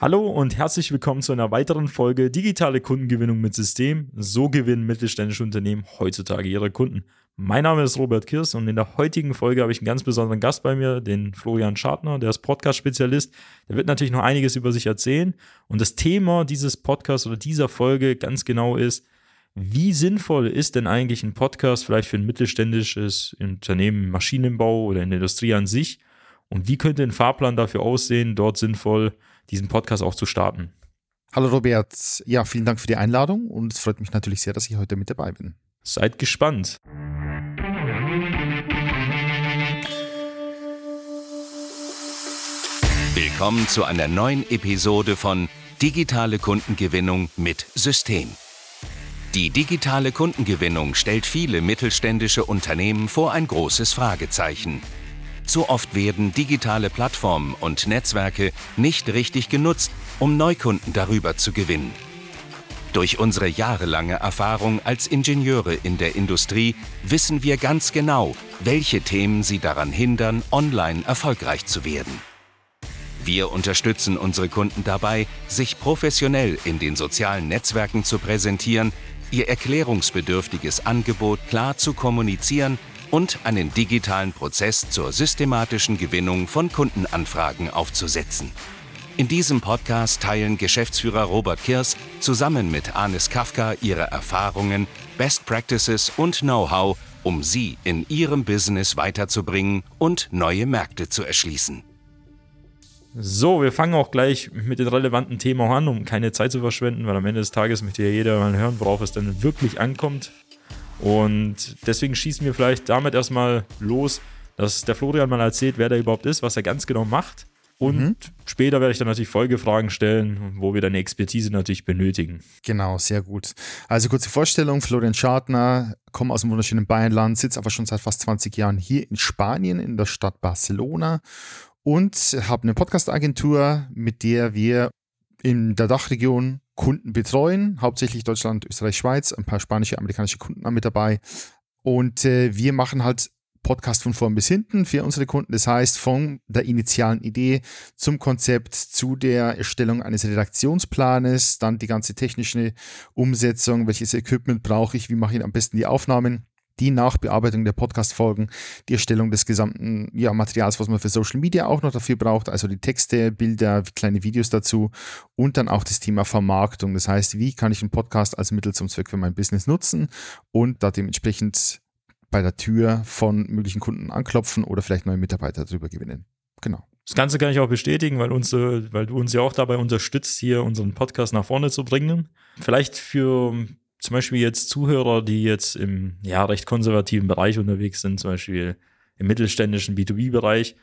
Hallo und herzlich willkommen zu einer weiteren Folge Digitale Kundengewinnung mit System. So gewinnen mittelständische Unternehmen heutzutage ihre Kunden. Mein Name ist Robert Kirs und in der heutigen Folge habe ich einen ganz besonderen Gast bei mir, den Florian Schadner, der ist Podcast-Spezialist. Der wird natürlich noch einiges über sich erzählen. Und das Thema dieses Podcasts oder dieser Folge ganz genau ist, wie sinnvoll ist denn eigentlich ein Podcast vielleicht für ein mittelständisches Unternehmen Maschinenbau oder in der Industrie an sich? Und wie könnte ein Fahrplan dafür aussehen, dort sinnvoll diesen Podcast auch zu starten. Hallo Robert, ja, vielen Dank für die Einladung und es freut mich natürlich sehr, dass ich heute mit dabei bin. Seid gespannt. Willkommen zu einer neuen Episode von Digitale Kundengewinnung mit System. Die digitale Kundengewinnung stellt viele mittelständische Unternehmen vor ein großes Fragezeichen. Zu oft werden digitale Plattformen und Netzwerke nicht richtig genutzt, um Neukunden darüber zu gewinnen. Durch unsere jahrelange Erfahrung als Ingenieure in der Industrie wissen wir ganz genau, welche Themen sie daran hindern, online erfolgreich zu werden. Wir unterstützen unsere Kunden dabei, sich professionell in den sozialen Netzwerken zu präsentieren, ihr erklärungsbedürftiges Angebot klar zu kommunizieren und einen digitalen Prozess zur systematischen Gewinnung von Kundenanfragen aufzusetzen. In diesem Podcast teilen Geschäftsführer Robert Kirs zusammen mit Anis Kafka ihre Erfahrungen, Best Practices und Know-how, um sie in ihrem Business weiterzubringen und neue Märkte zu erschließen. So, wir fangen auch gleich mit den relevanten Themen an, um keine Zeit zu verschwenden, weil am Ende des Tages möchte ja jeder mal hören, worauf es denn wirklich ankommt. Und deswegen schießen wir vielleicht damit erstmal los, dass der Florian mal erzählt, wer der überhaupt ist, was er ganz genau macht. Und mhm. später werde ich dann natürlich Folgefragen stellen, wo wir deine Expertise natürlich benötigen. Genau, sehr gut. Also kurze Vorstellung, Florian Schadner, komme aus dem wunderschönen Bayernland, sitze aber schon seit fast 20 Jahren hier in Spanien, in der Stadt Barcelona und habe eine Podcast-Agentur, mit der wir in der Dachregion Kunden betreuen, hauptsächlich Deutschland, Österreich, Schweiz, ein paar spanische, amerikanische Kunden mit dabei. Und äh, wir machen halt Podcast von vorn bis hinten für unsere Kunden. Das heißt, von der initialen Idee zum Konzept, zu der Erstellung eines Redaktionsplanes, dann die ganze technische Umsetzung, welches Equipment brauche ich, wie mache ich am besten die Aufnahmen die Nachbearbeitung der Podcast-Folgen, die Erstellung des gesamten ja, Materials, was man für Social Media auch noch dafür braucht, also die Texte, Bilder, kleine Videos dazu und dann auch das Thema Vermarktung. Das heißt, wie kann ich einen Podcast als Mittel zum Zweck für mein Business nutzen und da dementsprechend bei der Tür von möglichen Kunden anklopfen oder vielleicht neue Mitarbeiter darüber gewinnen. Genau. Das Ganze kann ich auch bestätigen, weil, uns, weil du uns ja auch dabei unterstützt, hier unseren Podcast nach vorne zu bringen. Vielleicht für zum Beispiel jetzt Zuhörer, die jetzt im ja, recht konservativen Bereich unterwegs sind, zum Beispiel im mittelständischen B2B-Bereich,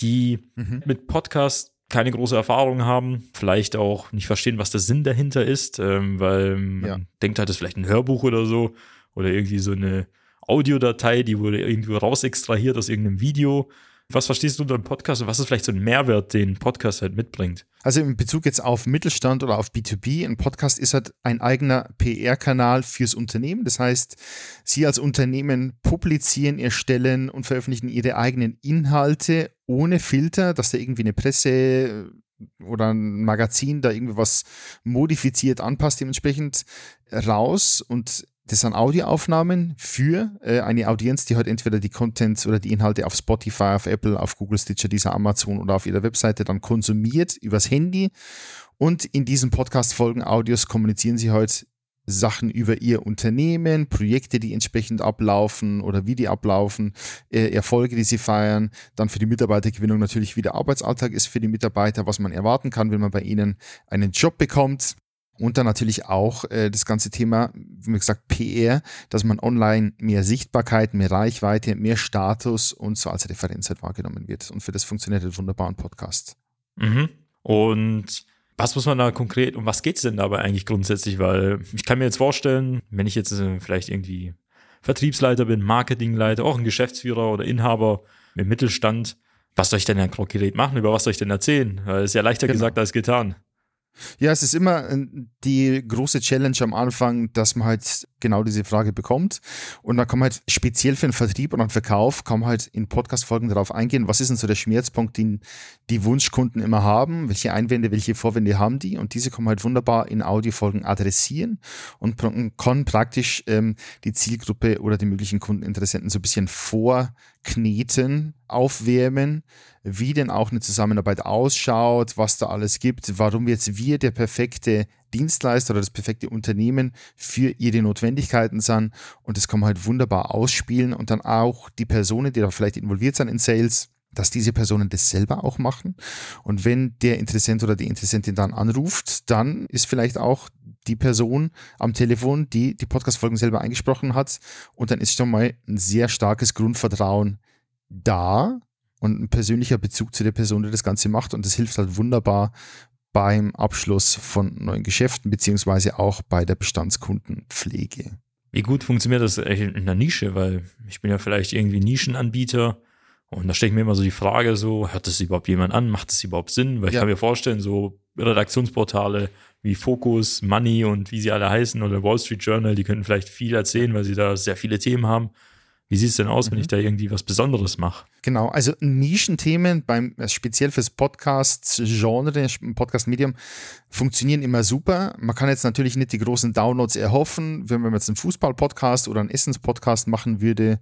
die mhm. mit Podcasts keine große Erfahrung haben, vielleicht auch nicht verstehen, was der Sinn dahinter ist, ähm, weil man ja. denkt halt, das ist vielleicht ein Hörbuch oder so oder irgendwie so eine Audiodatei, die wurde irgendwo raus extrahiert aus irgendeinem Video was verstehst du unter einem Podcast und was ist vielleicht so ein Mehrwert, den Podcast halt mitbringt? Also in Bezug jetzt auf Mittelstand oder auf B2B, ein Podcast ist halt ein eigener PR-Kanal fürs Unternehmen. Das heißt, Sie als Unternehmen publizieren, erstellen und veröffentlichen Ihre eigenen Inhalte ohne Filter, dass da irgendwie eine Presse oder ein Magazin da irgendwie was modifiziert, anpasst, dementsprechend raus und das sind Audioaufnahmen für äh, eine Audienz, die halt entweder die Contents oder die Inhalte auf Spotify, auf Apple, auf Google Stitcher, dieser Amazon oder auf ihrer Webseite dann konsumiert übers Handy. Und in diesen Podcast-Folgen Audios kommunizieren sie halt Sachen über ihr Unternehmen, Projekte, die entsprechend ablaufen oder wie die ablaufen, äh, Erfolge, die sie feiern, dann für die Mitarbeitergewinnung natürlich, wie der Arbeitsalltag ist für die Mitarbeiter, was man erwarten kann, wenn man bei ihnen einen Job bekommt und dann natürlich auch äh, das ganze Thema, wie gesagt, PR, dass man online mehr Sichtbarkeit, mehr Reichweite, mehr Status und so als Referenz halt wahrgenommen wird. Und für das funktioniert ein wunderbar ein Podcast. Mhm. Und was muss man da konkret, um was geht es denn dabei eigentlich grundsätzlich? Weil ich kann mir jetzt vorstellen, wenn ich jetzt äh, vielleicht irgendwie Vertriebsleiter bin, Marketingleiter, auch ein Geschäftsführer oder Inhaber im Mittelstand, was soll ich denn dann konkret machen? Über was soll ich denn erzählen? Weil ist ja leichter genau. gesagt als getan. Ja, es ist immer äh, die große Challenge am Anfang, dass man halt genau diese Frage bekommt. Und da kann man halt speziell für den Vertrieb und den Verkauf, kann man halt in Podcast-Folgen darauf eingehen, was ist denn so der Schmerzpunkt, den die Wunschkunden immer haben, welche Einwände, welche Vorwände haben die und diese kann man halt wunderbar in Audiofolgen adressieren und kann praktisch ähm, die Zielgruppe oder die möglichen Kundeninteressenten so ein bisschen vorkneten, aufwärmen, wie denn auch eine Zusammenarbeit ausschaut, was da alles gibt, warum jetzt wir der perfekte Dienstleister oder das perfekte Unternehmen für ihre Notwendigkeiten sind. Und das kann man halt wunderbar ausspielen und dann auch die Personen, die da vielleicht involviert sind in Sales, dass diese Personen das selber auch machen. Und wenn der Interessent oder die Interessentin dann anruft, dann ist vielleicht auch die Person am Telefon, die die Podcast-Folgen selber eingesprochen hat. Und dann ist schon mal ein sehr starkes Grundvertrauen da und ein persönlicher Bezug zu der Person, die das Ganze macht. Und das hilft halt wunderbar beim Abschluss von neuen Geschäften beziehungsweise auch bei der Bestandskundenpflege. Wie gut funktioniert das in der Nische? Weil ich bin ja vielleicht irgendwie Nischenanbieter und da stelle ich mir immer so die Frage so, hört das überhaupt jemand an? Macht das überhaupt Sinn? Weil ich kann mir vorstellen, so Redaktionsportale wie Focus, Money und wie sie alle heißen oder Wall Street Journal, die können vielleicht viel erzählen, weil sie da sehr viele Themen haben. Wie sieht es denn aus, mhm. wenn ich da irgendwie was Besonderes mache? Genau, also Nischenthemen beim äh, speziell fürs Podcast-Genre, Podcast-Medium, funktionieren immer super. Man kann jetzt natürlich nicht die großen Downloads erhoffen, wenn man jetzt einen Fußball-Podcast oder einen Essens-Podcast machen würde.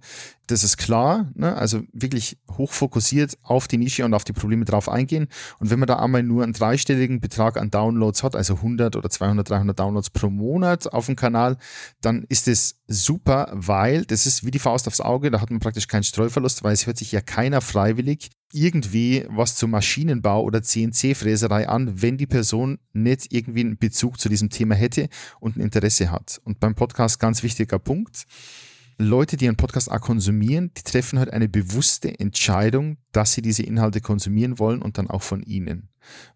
Das ist klar. Ne? Also wirklich hochfokussiert auf die Nische und auf die Probleme drauf eingehen. Und wenn man da einmal nur einen dreistelligen Betrag an Downloads hat, also 100 oder 200, 300 Downloads pro Monat auf dem Kanal, dann ist es super, weil das ist wie die Faust aufs Auge. Da hat man praktisch keinen Streuverlust, weil es hört sich ja keiner freiwillig irgendwie was zum Maschinenbau oder CNC-Fräserei an, wenn die Person nicht irgendwie einen Bezug zu diesem Thema hätte und ein Interesse hat. Und beim Podcast ganz wichtiger Punkt. Leute, die einen Podcast auch konsumieren, die treffen halt eine bewusste Entscheidung, dass sie diese Inhalte konsumieren wollen und dann auch von ihnen.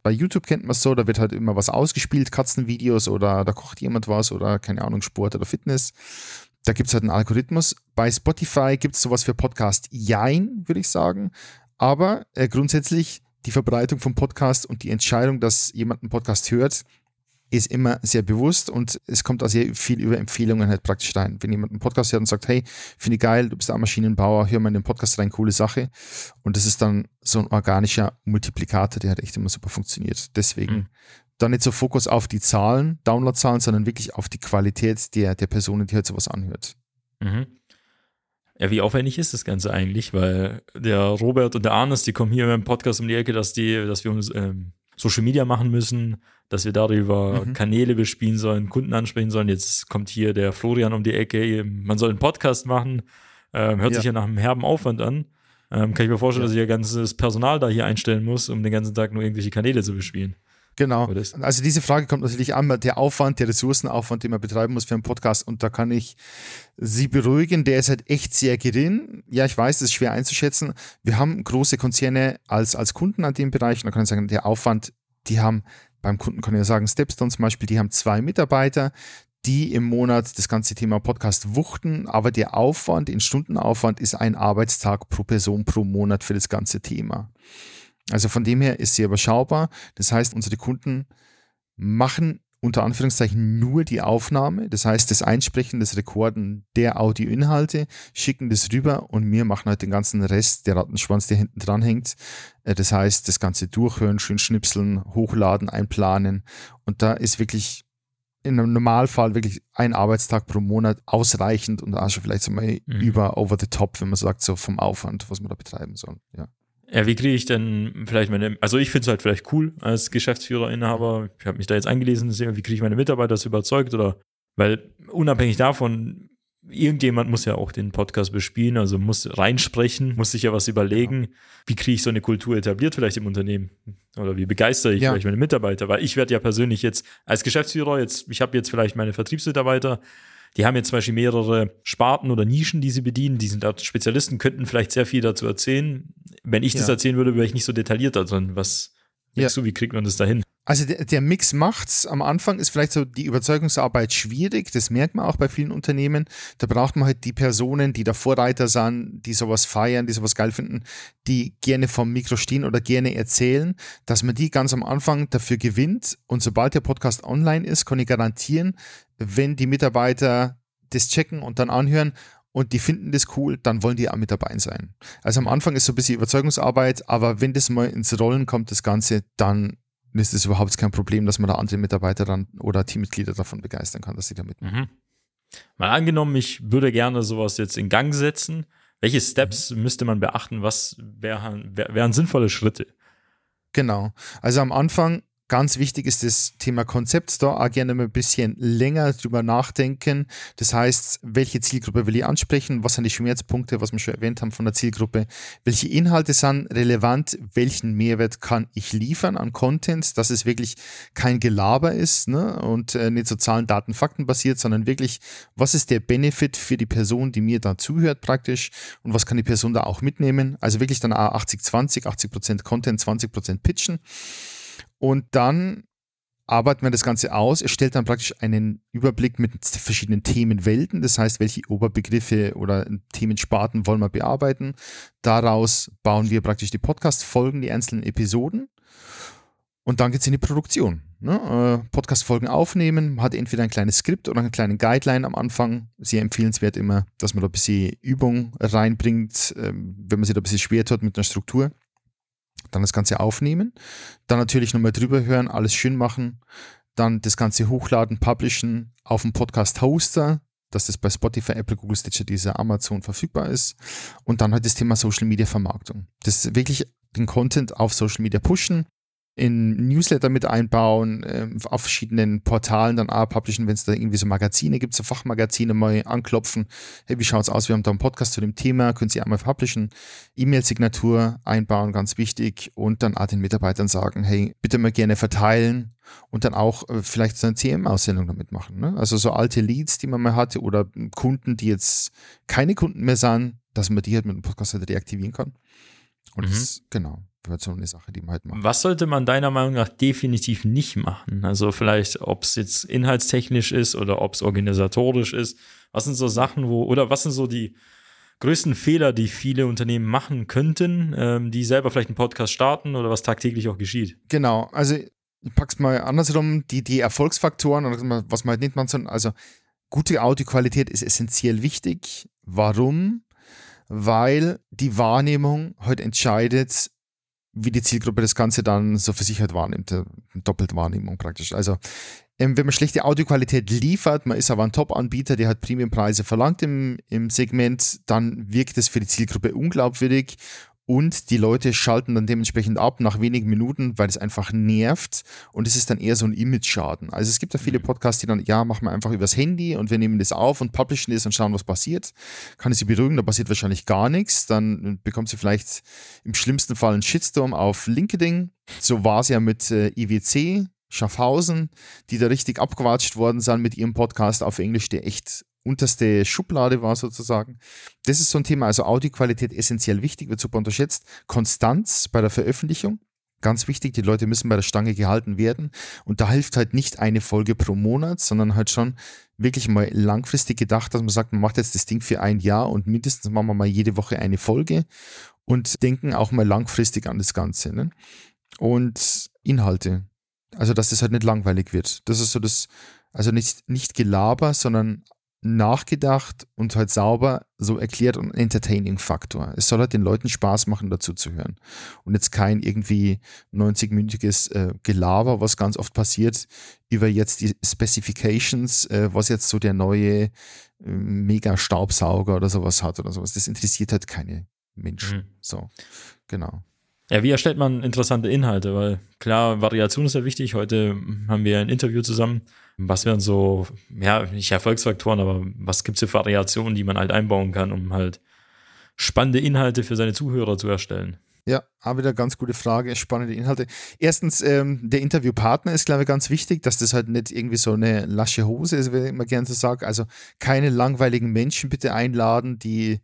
Bei YouTube kennt man es so, da wird halt immer was ausgespielt, Katzenvideos oder da kocht jemand was oder keine Ahnung, Sport oder Fitness. Da gibt es halt einen Algorithmus. Bei Spotify gibt es sowas für Podcast Jein, würde ich sagen. Aber äh, grundsätzlich die Verbreitung vom Podcast und die Entscheidung, dass jemand einen Podcast hört, ist immer sehr bewusst und es kommt auch sehr viel über Empfehlungen halt praktisch rein. Wenn jemand einen Podcast hört und sagt, hey, finde ich geil, du bist ein Maschinenbauer, hör mal in den Podcast rein, coole Sache. Und das ist dann so ein organischer Multiplikator, der hat echt immer super funktioniert. Deswegen mhm. Dann nicht so Fokus auf die Zahlen, Downloadzahlen, sondern wirklich auf die Qualität der, der Personen, die halt sowas anhört. Mhm. Ja, wie aufwendig ist das Ganze eigentlich? Weil der Robert und der Arnes, die kommen hier im Podcast um die Ecke, dass die, dass wir uns ähm, Social Media machen müssen, dass wir darüber mhm. Kanäle bespielen sollen, Kunden ansprechen sollen. Jetzt kommt hier der Florian um die Ecke, man soll einen Podcast machen, ähm, hört ja. sich ja nach einem herben Aufwand an. Ähm, kann ich mir vorstellen, ja. dass ich ja ganzes Personal da hier einstellen muss, um den ganzen Tag nur irgendwelche Kanäle zu bespielen. Genau. Also diese Frage kommt natürlich an, der Aufwand, der Ressourcenaufwand, den man betreiben muss für einen Podcast. Und da kann ich Sie beruhigen, der ist halt echt sehr gering. Ja, ich weiß, das ist schwer einzuschätzen. Wir haben große Konzerne als, als Kunden an dem Bereich. Und da kann ich sagen, der Aufwand, die haben beim Kunden, kann ich sagen, Stepstone zum Beispiel, die haben zwei Mitarbeiter, die im Monat das ganze Thema Podcast wuchten, aber der Aufwand, in Stundenaufwand ist ein Arbeitstag pro Person pro Monat für das ganze Thema. Also von dem her ist sie überschaubar. Das heißt, unsere Kunden machen unter Anführungszeichen nur die Aufnahme, das heißt das Einsprechen, das Rekorden der Audioinhalte, schicken das rüber und wir machen halt den ganzen Rest, der Rattenschwanz, der hinten dran hängt. Äh, das heißt, das Ganze durchhören, schön schnipseln, hochladen, einplanen und da ist wirklich in einem Normalfall wirklich ein Arbeitstag pro Monat ausreichend und auch schon vielleicht so mal mhm. über over the top, wenn man sagt, so vom Aufwand, was man da betreiben soll. Ja. Ja, wie kriege ich denn vielleicht meine, also ich finde es halt vielleicht cool als Geschäftsführer, Inhaber, ich habe mich da jetzt eingelesen, wie kriege ich meine Mitarbeiter das überzeugt oder, weil unabhängig davon, irgendjemand muss ja auch den Podcast bespielen, also muss reinsprechen, muss sich ja was überlegen, ja. wie kriege ich so eine Kultur etabliert vielleicht im Unternehmen oder wie begeistere ich ja. vielleicht meine Mitarbeiter, weil ich werde ja persönlich jetzt als Geschäftsführer jetzt, ich habe jetzt vielleicht meine Vertriebsmitarbeiter, die haben jetzt zum Beispiel mehrere Sparten oder Nischen, die sie bedienen. Die sind da Spezialisten, könnten vielleicht sehr viel dazu erzählen. Wenn ich ja. das erzählen würde, wäre ich nicht so detailliert da drin. Was denkst ja. du, wie kriegt man das dahin? Also der, der, Mix macht's. Am Anfang ist vielleicht so die Überzeugungsarbeit schwierig. Das merkt man auch bei vielen Unternehmen. Da braucht man halt die Personen, die da Vorreiter sind, die sowas feiern, die sowas geil finden, die gerne vom Mikro stehen oder gerne erzählen, dass man die ganz am Anfang dafür gewinnt. Und sobald der Podcast online ist, kann ich garantieren, wenn die Mitarbeiter das checken und dann anhören und die finden das cool, dann wollen die auch mit dabei sein. Also am Anfang ist so ein bisschen Überzeugungsarbeit, aber wenn das mal ins Rollen kommt, das Ganze, dann ist es überhaupt kein Problem, dass man da andere Mitarbeiter dann oder Teammitglieder davon begeistern kann, dass sie da mitmachen. Mhm. Mal angenommen, ich würde gerne sowas jetzt in Gang setzen. Welche Steps mhm. müsste man beachten? Was wären, wären sinnvolle Schritte? Genau. Also am Anfang Ganz wichtig ist das Thema Konzept, da auch gerne mal ein bisschen länger drüber nachdenken. Das heißt, welche Zielgruppe will ich ansprechen? Was sind die Schmerzpunkte, was wir schon erwähnt haben von der Zielgruppe? Welche Inhalte sind relevant? Welchen Mehrwert kann ich liefern an Content, dass es wirklich kein Gelaber ist ne? und äh, nicht so Zahlen, Daten, Fakten basiert, sondern wirklich, was ist der Benefit für die Person, die mir da zuhört praktisch und was kann die Person da auch mitnehmen? Also wirklich dann auch 80-20, 80% Content, 20% Pitchen. Und dann arbeitet man das Ganze aus, erstellt dann praktisch einen Überblick mit verschiedenen Themenwelten, das heißt, welche Oberbegriffe oder Themensparten wollen wir bearbeiten. Daraus bauen wir praktisch die Podcast-Folgen, die einzelnen Episoden. Und dann geht es in die Produktion. Ne? Äh, Podcast-Folgen aufnehmen, hat entweder ein kleines Skript oder einen kleinen Guideline am Anfang. Sehr empfehlenswert immer, dass man da ein bisschen Übung reinbringt, ähm, wenn man sich da ein bisschen schwer tut mit einer Struktur dann das Ganze aufnehmen, dann natürlich nochmal drüber hören, alles schön machen, dann das Ganze hochladen, publishen auf dem Podcast-Hoster, dass das bei Spotify, Apple, Google, Stitcher, dieser Amazon verfügbar ist und dann halt das Thema Social Media Vermarktung. Das ist wirklich den Content auf Social Media pushen, in Newsletter mit einbauen, äh, auf verschiedenen Portalen dann auch publishen, wenn es da irgendwie so Magazine gibt, so Fachmagazine mal anklopfen. Hey, wie schaut's aus? Wir haben da einen Podcast zu dem Thema, können Sie einmal publishen, E-Mail-Signatur einbauen, ganz wichtig, und dann auch den Mitarbeitern sagen, hey, bitte mal gerne verteilen und dann auch äh, vielleicht so eine CM-Aussendung damit machen. Ne? Also so alte Leads, die man mal hatte oder Kunden, die jetzt keine Kunden mehr sind, dass man die halt mit dem Podcast halt deaktivieren kann. Und mhm. das, genau wird so eine Sache, die man halt macht. Was sollte man deiner Meinung nach definitiv nicht machen? Also vielleicht, ob es jetzt inhaltstechnisch ist oder ob es organisatorisch ist. Was sind so Sachen, wo, oder was sind so die größten Fehler, die viele Unternehmen machen könnten, ähm, die selber vielleicht einen Podcast starten oder was tagtäglich auch geschieht? Genau, also ich pack's mal andersrum, die, die Erfolgsfaktoren oder was man halt nicht machen soll, also gute Audioqualität ist essentiell wichtig. Warum? Weil die Wahrnehmung heute entscheidet, wie die Zielgruppe das Ganze dann so für sich halt wahrnimmt, äh, doppelt Wahrnehmung praktisch. Also ähm, wenn man schlechte Audioqualität liefert, man ist aber ein Top-Anbieter, der hat Premiumpreise verlangt im, im Segment, dann wirkt es für die Zielgruppe unglaubwürdig und die Leute schalten dann dementsprechend ab nach wenigen Minuten, weil es einfach nervt und es ist dann eher so ein Image-Schaden. Also es gibt ja viele mhm. Podcasts, die dann, ja, machen wir einfach übers Handy und wir nehmen das auf und publishen das und schauen, was passiert. Kann ich sie beruhigen, da passiert wahrscheinlich gar nichts. Dann bekommt sie vielleicht im schlimmsten Fall einen Shitstorm auf LinkedIn. So war es ja mit äh, IWC, Schaffhausen, die da richtig abgewatscht worden sind mit ihrem Podcast auf Englisch, der echt unterste Schublade war sozusagen. Das ist so ein Thema, also Audioqualität essentiell wichtig, wird super unterschätzt. Konstanz bei der Veröffentlichung, ganz wichtig, die Leute müssen bei der Stange gehalten werden. Und da hilft halt nicht eine Folge pro Monat, sondern halt schon wirklich mal langfristig gedacht, dass man sagt, man macht jetzt das Ding für ein Jahr und mindestens machen wir mal jede Woche eine Folge und denken auch mal langfristig an das Ganze. Ne? Und Inhalte. Also, dass das halt nicht langweilig wird. Das ist so das, also nicht, nicht Gelaber, sondern nachgedacht und halt sauber so erklärt und entertaining Faktor. Es soll halt den Leuten Spaß machen, dazu zu hören. Und jetzt kein irgendwie 90-minütiges äh, Gelaber, was ganz oft passiert, über jetzt die Specifications, äh, was jetzt so der neue äh, Mega-Staubsauger oder sowas hat oder sowas. Das interessiert halt keine Menschen. Mhm. So, genau. Ja, wie erstellt man interessante Inhalte? Weil klar, Variation ist ja wichtig. Heute haben wir ein Interview zusammen. Was wären so, ja, nicht Erfolgsfaktoren, aber was gibt es für Variationen, die man halt einbauen kann, um halt spannende Inhalte für seine Zuhörer zu erstellen? Ja, auch wieder ganz gute Frage, spannende Inhalte. Erstens, ähm, der Interviewpartner ist, glaube ich, ganz wichtig, dass das halt nicht irgendwie so eine lasche Hose ist, wie ich immer gerne so sage. Also keine langweiligen Menschen bitte einladen, die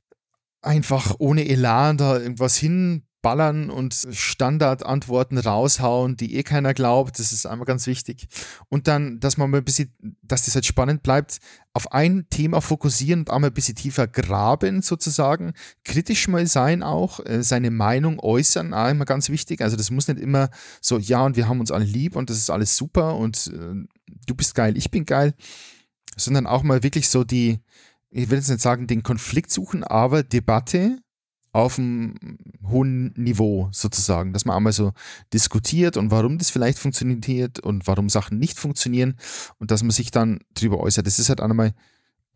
einfach ohne Elan da irgendwas hin ballern und Standardantworten raushauen, die eh keiner glaubt. Das ist einmal ganz wichtig. Und dann, dass man mal ein bisschen, dass das halt spannend bleibt, auf ein Thema fokussieren und einmal ein bisschen tiefer graben sozusagen. Kritisch mal sein auch, äh, seine Meinung äußern, auch immer ganz wichtig. Also das muss nicht immer so, ja, und wir haben uns alle lieb und das ist alles super und äh, du bist geil, ich bin geil sondern auch mal wirklich so die, ich will jetzt nicht sagen, den Konflikt suchen, aber Debatte auf einem hohen Niveau sozusagen, dass man einmal so diskutiert und warum das vielleicht funktioniert und warum Sachen nicht funktionieren und dass man sich dann drüber äußert. Das ist halt einmal,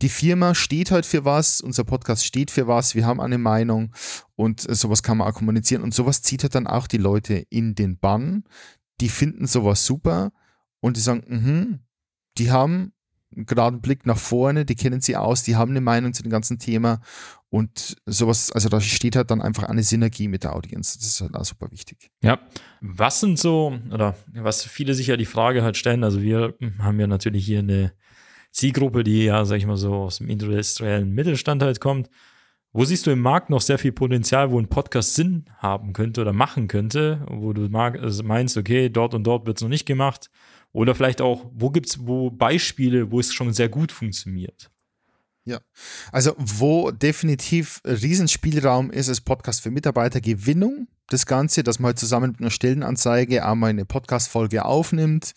die Firma steht halt für was, unser Podcast steht für was, wir haben eine Meinung und sowas kann man auch kommunizieren und sowas zieht halt dann auch die Leute in den Bann. Die finden sowas super und die sagen, mh, die haben gerade einen Blick nach vorne, die kennen sie aus, die haben eine Meinung zu dem ganzen Thema und sowas, also da steht halt dann einfach eine Synergie mit der Audience. Das ist halt auch super wichtig. Ja. Was sind so, oder was viele sich ja die Frage halt stellen, also wir haben ja natürlich hier eine Zielgruppe, die ja, sag ich mal so, aus dem industriellen Mittelstand halt kommt. Wo siehst du im Markt noch sehr viel Potenzial, wo ein Podcast Sinn haben könnte oder machen könnte, wo du also meinst, okay, dort und dort wird es noch nicht gemacht? Oder vielleicht auch, wo gibt es wo Beispiele, wo es schon sehr gut funktioniert? Ja, also wo definitiv Riesenspielraum ist, ist Podcast für Mitarbeitergewinnung. Das Ganze, dass man halt zusammen mit einer Stellenanzeige einmal eine Podcast-Folge aufnimmt,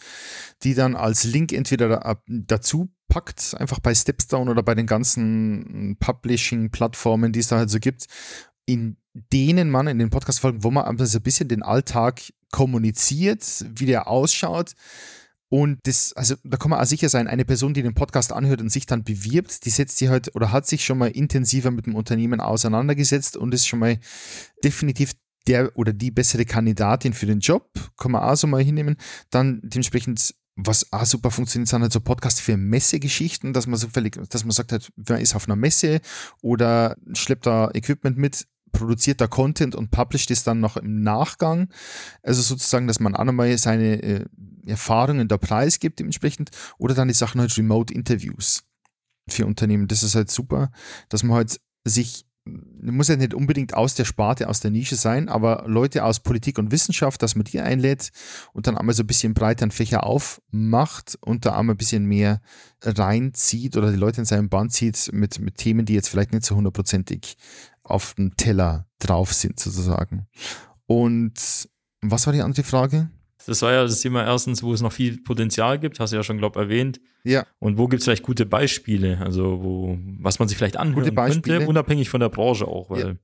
die dann als Link entweder dazu packt, einfach bei Stepstone oder bei den ganzen Publishing-Plattformen, die es da halt so gibt, in denen man in den Podcast-Folgen, wo man einfach so ein bisschen den Alltag kommuniziert, wie der ausschaut, und das, also da kann man auch sicher sein, eine Person, die den Podcast anhört und sich dann bewirbt, die setzt sich halt oder hat sich schon mal intensiver mit dem Unternehmen auseinandergesetzt und ist schon mal definitiv der oder die bessere Kandidatin für den Job. Kann man auch so mal hinnehmen. Dann dementsprechend was auch super funktioniert, sind halt so Podcasts für Messegeschichten, dass man so völlig, dass man sagt halt, man ist auf einer Messe oder schleppt da Equipment mit, produziert da Content und publisht es dann noch im Nachgang. Also sozusagen, dass man nochmal seine äh, Erfahrungen der Preis gibt dementsprechend oder dann die Sachen halt Remote Interviews für Unternehmen. Das ist halt super, dass man halt sich muss ja nicht unbedingt aus der Sparte, aus der Nische sein, aber Leute aus Politik und Wissenschaft, dass man die einlädt und dann einmal so ein bisschen breiteren Fächer aufmacht und da einmal ein bisschen mehr reinzieht oder die Leute in seinem Band zieht mit, mit Themen, die jetzt vielleicht nicht so hundertprozentig auf dem Teller drauf sind, sozusagen. Und was war die andere Frage? Das war ja das Thema erstens, wo es noch viel Potenzial gibt, hast du ja schon, glaube ich, erwähnt. Ja. Und wo gibt es vielleicht gute Beispiele, also wo, was man sich vielleicht anhören könnte, unabhängig von der Branche auch, weil ja.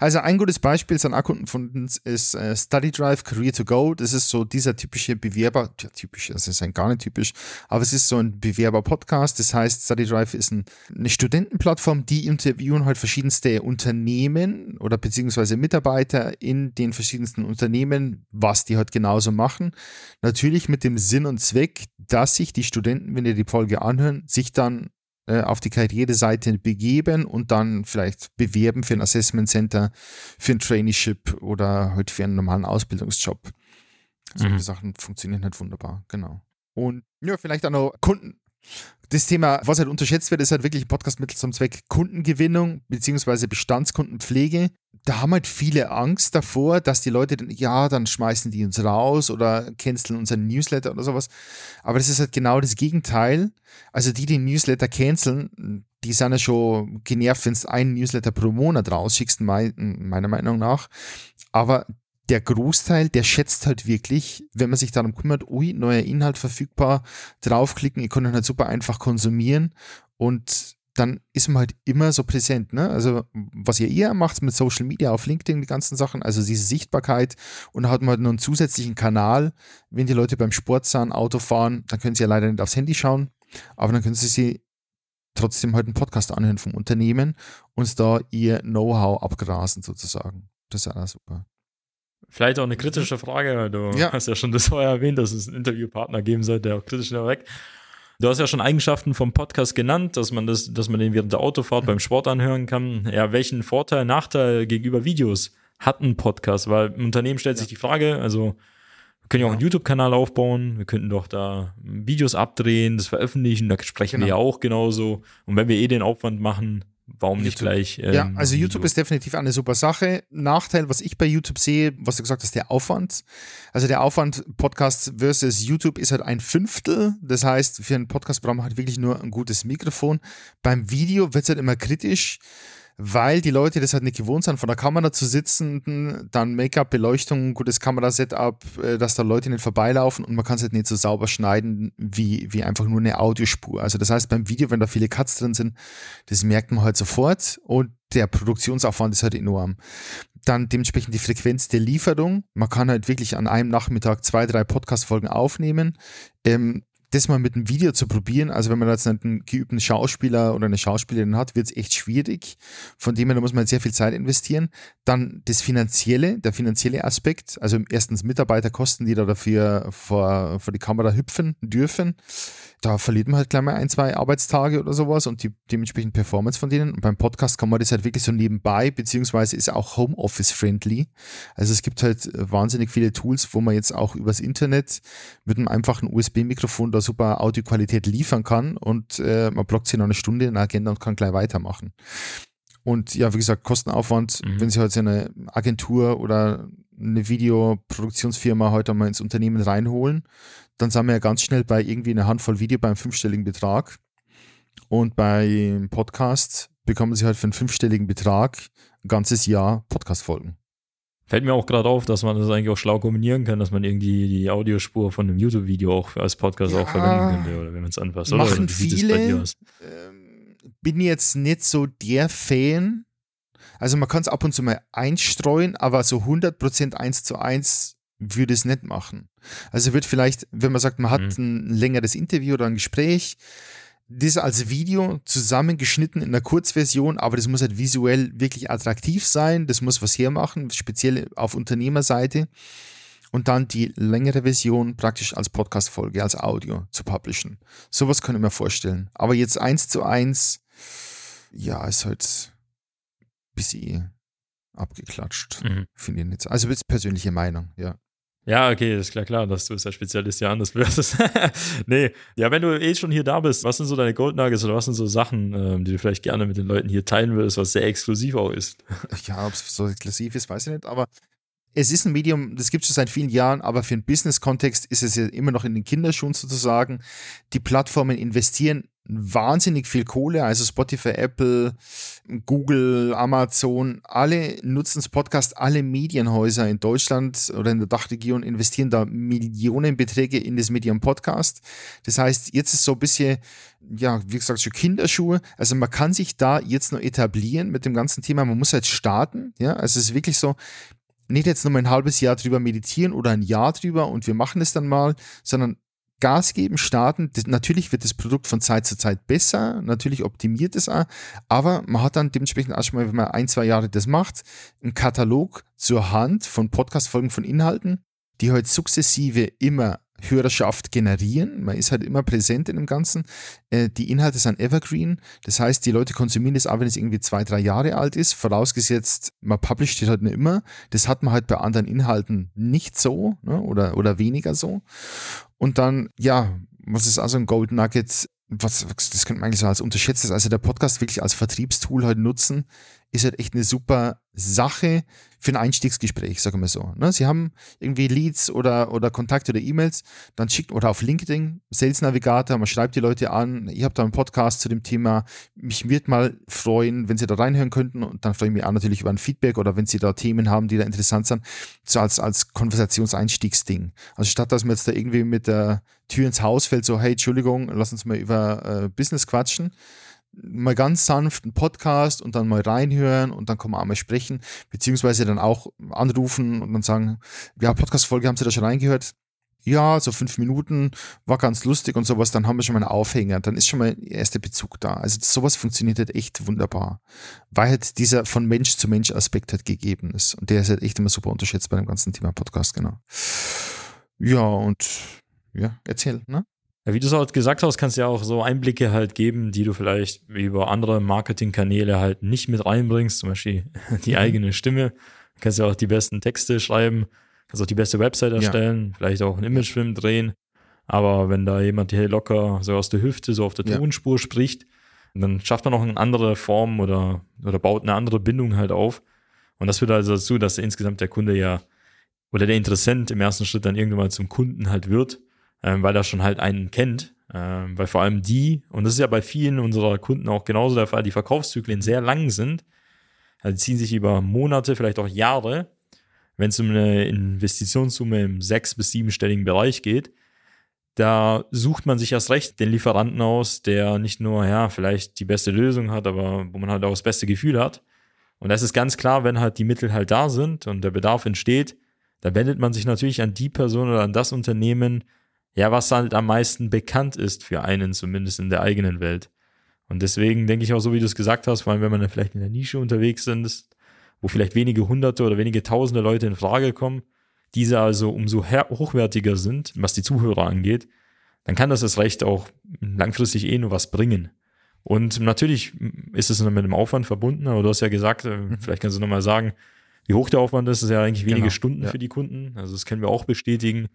Also ein gutes Beispiel ist ein Kunden von uns ist äh, Study Drive Career to Go. Das ist so dieser typische Bewerber, ja, typisch, das ist ein gar nicht typisch, aber es ist so ein Bewerber-Podcast. Das heißt, Study Drive ist ein, eine Studentenplattform, die interviewen halt verschiedenste Unternehmen oder beziehungsweise Mitarbeiter in den verschiedensten Unternehmen, was die halt genauso machen. Natürlich mit dem Sinn und Zweck, dass sich die Studenten, wenn ihr die Folge anhören, sich dann auf die Karriereseite begeben und dann vielleicht bewerben für ein Assessment Center, für ein Traineeship oder halt für einen normalen Ausbildungsjob. Solche mhm. Sachen funktionieren halt wunderbar, genau. Und ja, vielleicht auch noch Kunden, das Thema, was halt unterschätzt wird, ist halt wirklich ein Podcastmittel zum Zweck Kundengewinnung bzw. Bestandskundenpflege. Da haben halt viele Angst davor, dass die Leute, ja, dann schmeißen die uns raus oder canceln unseren Newsletter oder sowas. Aber das ist halt genau das Gegenteil. Also die, die Newsletter canceln, die sind ja schon genervt, wenn du einen Newsletter pro Monat rausschickst, meiner Meinung nach. Aber der Großteil, der schätzt halt wirklich, wenn man sich darum kümmert, ui, neuer Inhalt verfügbar, draufklicken, ihr könnt ihn halt super einfach konsumieren und dann ist man halt immer so präsent. Ne? Also, was ihr eher macht mit Social Media auf LinkedIn, die ganzen Sachen, also diese Sichtbarkeit und dann hat man halt noch einen zusätzlichen Kanal. Wenn die Leute beim Sport sind, Auto fahren, dann können sie ja leider nicht aufs Handy schauen, aber dann können sie sich trotzdem halt einen Podcast anhören vom Unternehmen und da ihr Know-how abgrasen sozusagen. Das ist ja super. Vielleicht auch eine kritische Frage, weil du ja. hast ja schon das vorher erwähnt, dass es einen Interviewpartner geben sollte, der auch kritisch weg. Du hast ja schon Eigenschaften vom Podcast genannt, dass man das, dass man den während der Autofahrt beim Sport anhören kann. Ja, welchen Vorteil, Nachteil gegenüber Videos hat ein Podcast? Weil im Unternehmen stellt sich die Frage, also wir können ja auch einen YouTube-Kanal aufbauen, wir könnten doch da Videos abdrehen, das veröffentlichen, da sprechen genau. wir ja auch genauso. Und wenn wir eh den Aufwand machen, Warum nicht gleich? Ähm, ja, also YouTube Video. ist definitiv eine super Sache. Nachteil, was ich bei YouTube sehe, was du gesagt hast, der Aufwand. Also der Aufwand Podcast versus YouTube ist halt ein Fünftel. Das heißt, für einen Podcast braucht man halt wirklich nur ein gutes Mikrofon. Beim Video wird es halt immer kritisch. Weil die Leute das halt nicht gewohnt sind, vor der Kamera zu sitzen, dann Make-up, Beleuchtung, gutes Kamerasetup, äh, dass da Leute nicht vorbeilaufen und man kann es halt nicht so sauber schneiden wie, wie einfach nur eine Audiospur. Also das heißt, beim Video, wenn da viele Cuts drin sind, das merkt man halt sofort und der Produktionsaufwand ist halt enorm. Dann dementsprechend die Frequenz der Lieferung. Man kann halt wirklich an einem Nachmittag zwei, drei Podcast-Folgen aufnehmen. Ähm, das mal mit einem Video zu probieren, also wenn man jetzt einen geübten Schauspieler oder eine Schauspielerin hat, wird es echt schwierig. Von dem her, da muss man sehr viel Zeit investieren. Dann das Finanzielle, der finanzielle Aspekt, also erstens Mitarbeiterkosten, die da dafür vor, vor die Kamera hüpfen dürfen da verliert man halt gleich mal ein, zwei Arbeitstage oder sowas und die dementsprechend Performance von denen. Und beim Podcast kann man das halt wirklich so nebenbei, beziehungsweise ist auch Homeoffice-friendly. Also es gibt halt wahnsinnig viele Tools, wo man jetzt auch übers Internet mit einem einfachen USB-Mikrofon da super Audioqualität liefern kann und äh, man blockt sich noch eine Stunde in der Agenda und kann gleich weitermachen. Und ja, wie gesagt, Kostenaufwand, mhm. wenn Sie halt so eine Agentur oder eine Videoproduktionsfirma heute mal ins Unternehmen reinholen, dann sind wir ja ganz schnell bei irgendwie einer Handvoll Video beim fünfstelligen Betrag. Und beim Podcast bekommen sie halt für einen fünfstelligen Betrag ein ganzes Jahr Podcast-Folgen. Fällt mir auch gerade auf, dass man das eigentlich auch schlau kombinieren kann, dass man irgendwie die Audiospur von einem YouTube-Video auch als Podcast ja, auch verwenden könnte, oder wenn man es anpasst. Machen oder? viele. Ähm, bin jetzt nicht so der Fan. Also man kann es ab und zu mal einstreuen, aber so 100% eins zu eins würde es nicht machen. Also wird vielleicht, wenn man sagt, man hat mhm. ein längeres Interview oder ein Gespräch, das als Video zusammengeschnitten in einer Kurzversion, aber das muss halt visuell wirklich attraktiv sein, das muss was hermachen, speziell auf Unternehmerseite. Und dann die längere Version praktisch als Podcast-Folge, als Audio zu publishen. Sowas ich mir vorstellen. Aber jetzt eins zu eins, ja, ist halt ein bisschen abgeklatscht. Mhm. Finde ich nicht. Also persönliche Meinung, ja. Ja, okay, ist klar, klar, dass du als Spezialist ja anders wirst. nee, ja, wenn du eh schon hier da bist, was sind so deine Gold Nuggets oder was sind so Sachen, ähm, die du vielleicht gerne mit den Leuten hier teilen willst, was sehr exklusiv auch ist? ja, ob es so exklusiv ist, weiß ich nicht, aber es ist ein Medium, das gibt es schon seit vielen Jahren, aber für einen Business-Kontext ist es ja immer noch in den Kinderschuhen sozusagen. Die Plattformen investieren wahnsinnig viel Kohle, also Spotify, Apple, Google, Amazon, alle nutzen das Podcast, alle Medienhäuser in Deutschland oder in der Dachregion investieren da Millionenbeträge in das Medium Podcast. Das heißt, jetzt ist so ein bisschen, ja, wie gesagt, schon Kinderschuhe. Also man kann sich da jetzt noch etablieren mit dem ganzen Thema. Man muss halt starten. Ja, also es ist wirklich so, nicht jetzt nur mal ein halbes Jahr drüber meditieren oder ein Jahr drüber und wir machen es dann mal, sondern Gas geben, starten. Das, natürlich wird das Produkt von Zeit zu Zeit besser, natürlich optimiert es auch, aber man hat dann dementsprechend erstmal, wenn man ein, zwei Jahre das macht, einen Katalog zur Hand von Podcast-Folgen von Inhalten, die halt sukzessive immer Hörerschaft generieren. Man ist halt immer präsent in dem Ganzen. Äh, die Inhalte sind evergreen. Das heißt, die Leute konsumieren das auch, wenn es irgendwie zwei, drei Jahre alt ist. Vorausgesetzt, man publisht es halt nicht immer. Das hat man halt bei anderen Inhalten nicht so ne? oder, oder weniger so. Und dann, ja, was ist also ein Gold Nugget? Was, das könnte man eigentlich so als unterschätztes, also der Podcast wirklich als Vertriebstool halt nutzen, ist halt echt eine super Sache für ein Einstiegsgespräch, sagen wir so. Ne? Sie haben irgendwie Leads oder, oder Kontakte oder E-Mails, dann schickt oder auf LinkedIn, Sales Navigator, man schreibt die Leute an, ich habe da einen Podcast zu dem Thema, mich wird mal freuen, wenn Sie da reinhören könnten und dann freue ich mich auch natürlich über ein Feedback oder wenn Sie da Themen haben, die da interessant sind, so als, als Konversationseinstiegsding. Also statt dass man jetzt da irgendwie mit der Tür ins Haus fällt, so hey, Entschuldigung, lass uns mal über äh, Business quatschen, mal ganz sanft einen Podcast und dann mal reinhören und dann kann man auch mal sprechen, beziehungsweise dann auch anrufen und dann sagen, ja, Podcast-Folge haben Sie da schon reingehört? Ja, so fünf Minuten, war ganz lustig und sowas, dann haben wir schon mal einen Aufhänger, dann ist schon mal der erste Bezug da. Also sowas funktioniert halt echt wunderbar, weil halt dieser von Mensch zu Mensch Aspekt halt gegeben ist und der ist halt echt immer super unterschätzt bei dem ganzen Thema Podcast, genau. Ja, und ja, erzähl, ne? Wie du es auch gesagt hast, kannst du ja auch so Einblicke halt geben, die du vielleicht über andere Marketingkanäle halt nicht mit reinbringst, zum Beispiel die mhm. eigene Stimme. Du kannst ja auch die besten Texte schreiben, kannst auch die beste Website erstellen, ja. vielleicht auch einen Imagefilm drehen. Aber wenn da jemand hier locker so aus der Hüfte, so auf der ja. Tonspur spricht, dann schafft man auch eine andere Form oder, oder baut eine andere Bindung halt auf. Und das führt also dazu, dass insgesamt der Kunde ja oder der Interessent im ersten Schritt dann irgendwann mal zum Kunden halt wird ähm, weil er schon halt einen kennt. Ähm, weil vor allem die, und das ist ja bei vielen unserer Kunden auch genauso der Fall, die Verkaufszyklen sehr lang sind. also ziehen sich über Monate, vielleicht auch Jahre, wenn es um eine Investitionssumme im sechs- bis siebenstelligen Bereich geht. Da sucht man sich erst recht den Lieferanten aus, der nicht nur, ja, vielleicht die beste Lösung hat, aber wo man halt auch das beste Gefühl hat. Und das ist ganz klar, wenn halt die Mittel halt da sind und der Bedarf entsteht, da wendet man sich natürlich an die Person oder an das Unternehmen, ja, was halt am meisten bekannt ist für einen, zumindest in der eigenen Welt. Und deswegen denke ich auch so, wie du es gesagt hast, vor allem wenn man dann vielleicht in der Nische unterwegs ist, wo vielleicht wenige hunderte oder wenige tausende Leute in Frage kommen, diese also umso hochwertiger sind, was die Zuhörer angeht, dann kann das das Recht auch langfristig eh nur was bringen. Und natürlich ist es mit einem Aufwand verbunden, aber du hast ja gesagt, äh, mhm. vielleicht kannst du nochmal sagen, wie hoch der Aufwand ist, das ist ja eigentlich wenige genau, Stunden ja. für die Kunden. Also das können wir auch bestätigen.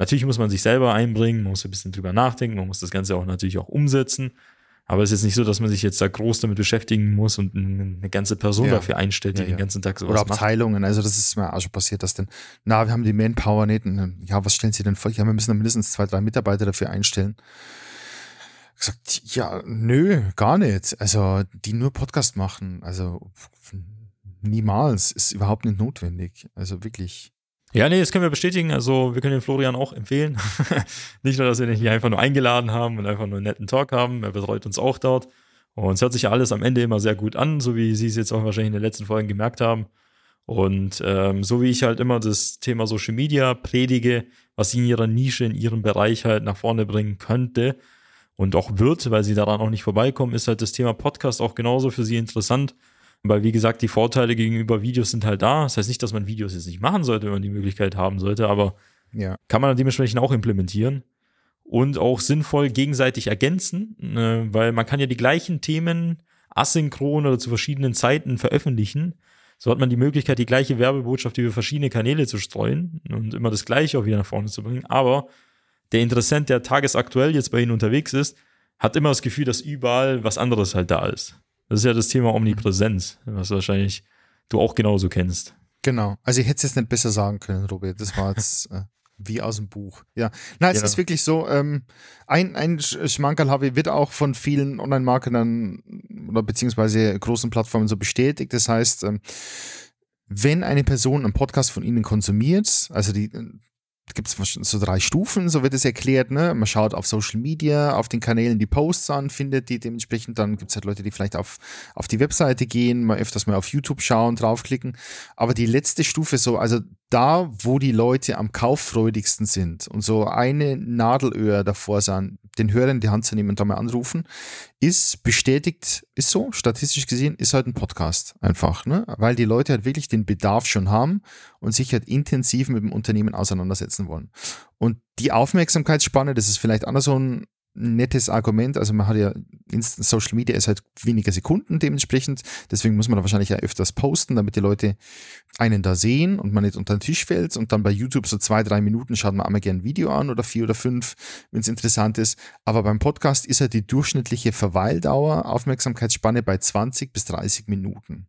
Natürlich muss man sich selber einbringen, man muss ein bisschen drüber nachdenken, man muss das Ganze auch natürlich auch umsetzen. Aber es ist jetzt nicht so, dass man sich jetzt da groß damit beschäftigen muss und eine ganze Person ja. dafür einstellt, die ja, ja. den ganzen Tag sowas Oder Abteilungen, macht. also das ist mir auch schon passiert, dass denn, na, wir haben die Manpower nicht. Und, ja, was stellen Sie denn vor? Ja, wir müssen dann mindestens zwei, drei Mitarbeiter dafür einstellen. Gesagt, ja, nö, gar nicht. Also, die nur Podcast machen. Also, niemals. Ist überhaupt nicht notwendig. Also wirklich. Ja, nee, das können wir bestätigen. Also wir können den Florian auch empfehlen. Nicht nur, dass wir ihn hier einfach nur eingeladen haben und einfach nur einen netten Talk haben. Er betreut uns auch dort. Und es hört sich ja alles am Ende immer sehr gut an, so wie Sie es jetzt auch wahrscheinlich in den letzten Folgen gemerkt haben. Und ähm, so wie ich halt immer das Thema Social Media predige, was Sie in Ihrer Nische, in Ihrem Bereich halt nach vorne bringen könnte und auch wird, weil Sie daran auch nicht vorbeikommen, ist halt das Thema Podcast auch genauso für Sie interessant weil, wie gesagt, die Vorteile gegenüber Videos sind halt da. Das heißt nicht, dass man Videos jetzt nicht machen sollte, wenn man die Möglichkeit haben sollte, aber ja. kann man dementsprechend auch implementieren und auch sinnvoll gegenseitig ergänzen, äh, weil man kann ja die gleichen Themen asynchron oder zu verschiedenen Zeiten veröffentlichen. So hat man die Möglichkeit, die gleiche Werbebotschaft über verschiedene Kanäle zu streuen und immer das Gleiche auch wieder nach vorne zu bringen. Aber der Interessent, der tagesaktuell jetzt bei Ihnen unterwegs ist, hat immer das Gefühl, dass überall was anderes halt da ist. Das ist ja das Thema Omnipräsenz, was wahrscheinlich du auch genauso kennst. Genau. Also ich hätte es jetzt nicht besser sagen können, Robert. Das war jetzt äh, wie aus dem Buch. Ja. Nein, es ja. ist wirklich so, ähm, ein, ein Schmankerl habe wird auch von vielen Online-Marketern oder beziehungsweise großen Plattformen so bestätigt. Das heißt, ähm, wenn eine Person einen Podcast von Ihnen konsumiert, also die gibt es so drei Stufen, so wird es erklärt. Ne? Man schaut auf Social Media, auf den Kanälen die Posts an, findet die dementsprechend. Dann gibt es halt Leute, die vielleicht auf, auf die Webseite gehen, mal öfters mal auf YouTube schauen, draufklicken. Aber die letzte Stufe so, also da, wo die Leute am kauffreudigsten sind und so eine Nadelöhr davor sind, den Hörer in die Hand zu nehmen und da mal anrufen, ist bestätigt, ist so, statistisch gesehen, ist halt ein Podcast einfach, ne? Weil die Leute halt wirklich den Bedarf schon haben und sich halt intensiv mit dem Unternehmen auseinandersetzen wollen. Und die Aufmerksamkeitsspanne, das ist vielleicht anders so ein nettes Argument. Also man hat ja Instant Social Media ist halt weniger Sekunden dementsprechend. Deswegen muss man da wahrscheinlich ja öfters posten, damit die Leute einen da sehen und man nicht unter den Tisch fällt. Und dann bei YouTube so zwei, drei Minuten schaut man einmal gerne ein Video an oder vier oder fünf, wenn es interessant ist. Aber beim Podcast ist ja die durchschnittliche Verweildauer, Aufmerksamkeitsspanne bei 20 bis 30 Minuten.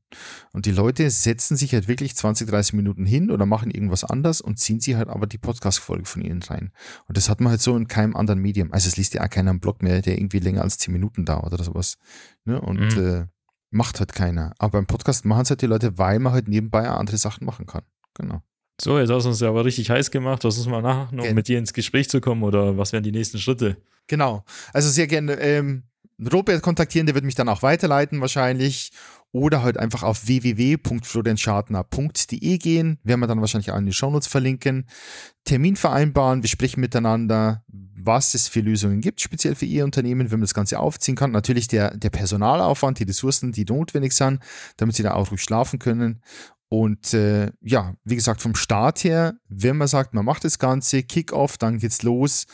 Und die Leute setzen sich halt wirklich 20, 30 Minuten hin oder machen irgendwas anders und ziehen sie halt aber die Podcast-Folge von ihnen rein. Und das hat man halt so in keinem anderen Medium. Also es liest ja keiner einen Blog mehr, der irgendwie länger als 10 Minuten dauert oder sowas. Ne? Und mhm. äh, macht halt keiner. Aber beim Podcast machen es halt die Leute, weil man halt nebenbei andere Sachen machen kann. Genau. So, jetzt hast du uns ja aber richtig heiß gemacht. Lass uns mal nach, noch mit dir ins Gespräch zu kommen oder was wären die nächsten Schritte? Genau. Also sehr gerne ähm, Robert kontaktieren, der wird mich dann auch weiterleiten wahrscheinlich oder halt einfach auf www.florianschartner.de gehen. Werden wir dann wahrscheinlich auch in den Shownotes verlinken. Termin vereinbaren, wir sprechen miteinander, was es für Lösungen gibt, speziell für Ihr Unternehmen, wenn man das Ganze aufziehen kann. Natürlich der, der Personalaufwand, die Ressourcen, die notwendig sind, damit Sie da auch ruhig schlafen können. Und äh, ja, wie gesagt, vom Start her, wenn man sagt, man macht das Ganze, Kick-off, dann geht's los.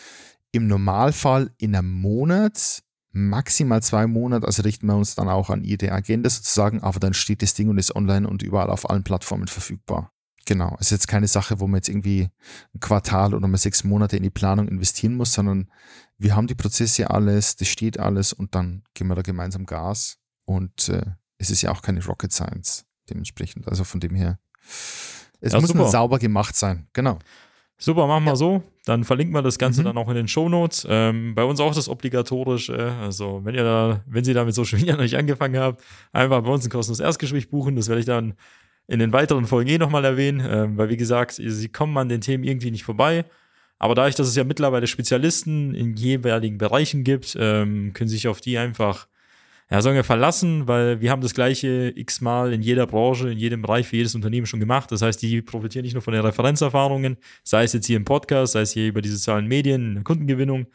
Im Normalfall in einem Monat maximal zwei Monate, also richten wir uns dann auch an Ihre Agenda sozusagen, aber dann steht das Ding und ist online und überall auf allen Plattformen verfügbar. Genau, ist jetzt keine Sache, wo man jetzt irgendwie ein Quartal oder mal sechs Monate in die Planung investieren muss, sondern wir haben die Prozesse alles, das steht alles und dann gehen wir da gemeinsam Gas. Und äh, es ist ja auch keine Rocket Science dementsprechend. Also von dem her, es ja, muss nur sauber gemacht sein. Genau. Super, machen wir ja. so. Dann verlinken wir das Ganze mhm. dann auch in den Show Notes. Ähm, bei uns auch das obligatorische. Also, wenn ihr da, wenn Sie da mit Social Media noch nicht angefangen habt, einfach bei uns ein kostenloses Erstgespräch buchen. Das werde ich dann in den weiteren Folgen eh nochmal erwähnen, ähm, weil wie gesagt, Sie kommen an den Themen irgendwie nicht vorbei. Aber dadurch, dass es ja mittlerweile Spezialisten in jeweiligen Bereichen gibt, ähm, können Sie sich auf die einfach ja, sagen wir verlassen, weil wir haben das gleiche x-mal in jeder Branche, in jedem Bereich für jedes Unternehmen schon gemacht. Das heißt, die profitieren nicht nur von den Referenzerfahrungen, sei es jetzt hier im Podcast, sei es hier über die sozialen Medien, in der Kundengewinnung,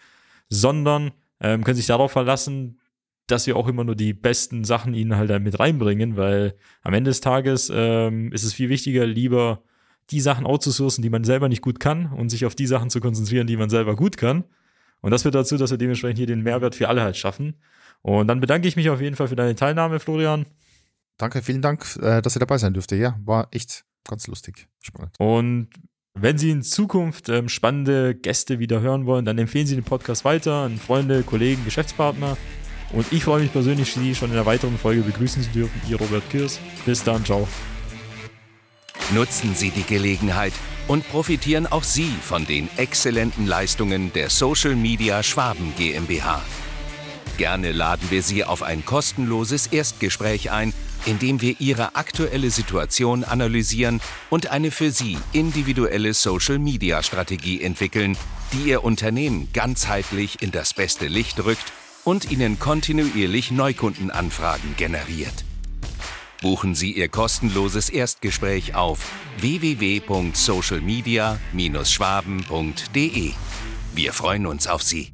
sondern ähm, können sich darauf verlassen, dass wir auch immer nur die besten Sachen ihnen halt mit reinbringen, weil am Ende des Tages ähm, ist es viel wichtiger, lieber die Sachen outzusourcen, die man selber nicht gut kann und sich auf die Sachen zu konzentrieren, die man selber gut kann. Und das führt dazu, dass wir dementsprechend hier den Mehrwert für alle halt schaffen. Und dann bedanke ich mich auf jeden Fall für deine Teilnahme, Florian. Danke, vielen Dank, äh, dass ihr dabei sein dürfte. Ja, war echt ganz lustig. Spannend. Und wenn Sie in Zukunft ähm, spannende Gäste wieder hören wollen, dann empfehlen Sie den Podcast weiter an Freunde, Kollegen, Geschäftspartner. Und ich freue mich persönlich, Sie schon in einer weiteren Folge begrüßen zu dürfen. Ihr Robert Kirs. Bis dann, ciao. Nutzen Sie die Gelegenheit und profitieren auch Sie von den exzellenten Leistungen der Social Media Schwaben GmbH. Gerne laden wir Sie auf ein kostenloses Erstgespräch ein, in dem wir Ihre aktuelle Situation analysieren und eine für Sie individuelle Social-Media-Strategie entwickeln, die Ihr Unternehmen ganzheitlich in das beste Licht rückt und Ihnen kontinuierlich Neukundenanfragen generiert. Buchen Sie Ihr kostenloses Erstgespräch auf www.socialmedia-schwaben.de. Wir freuen uns auf Sie.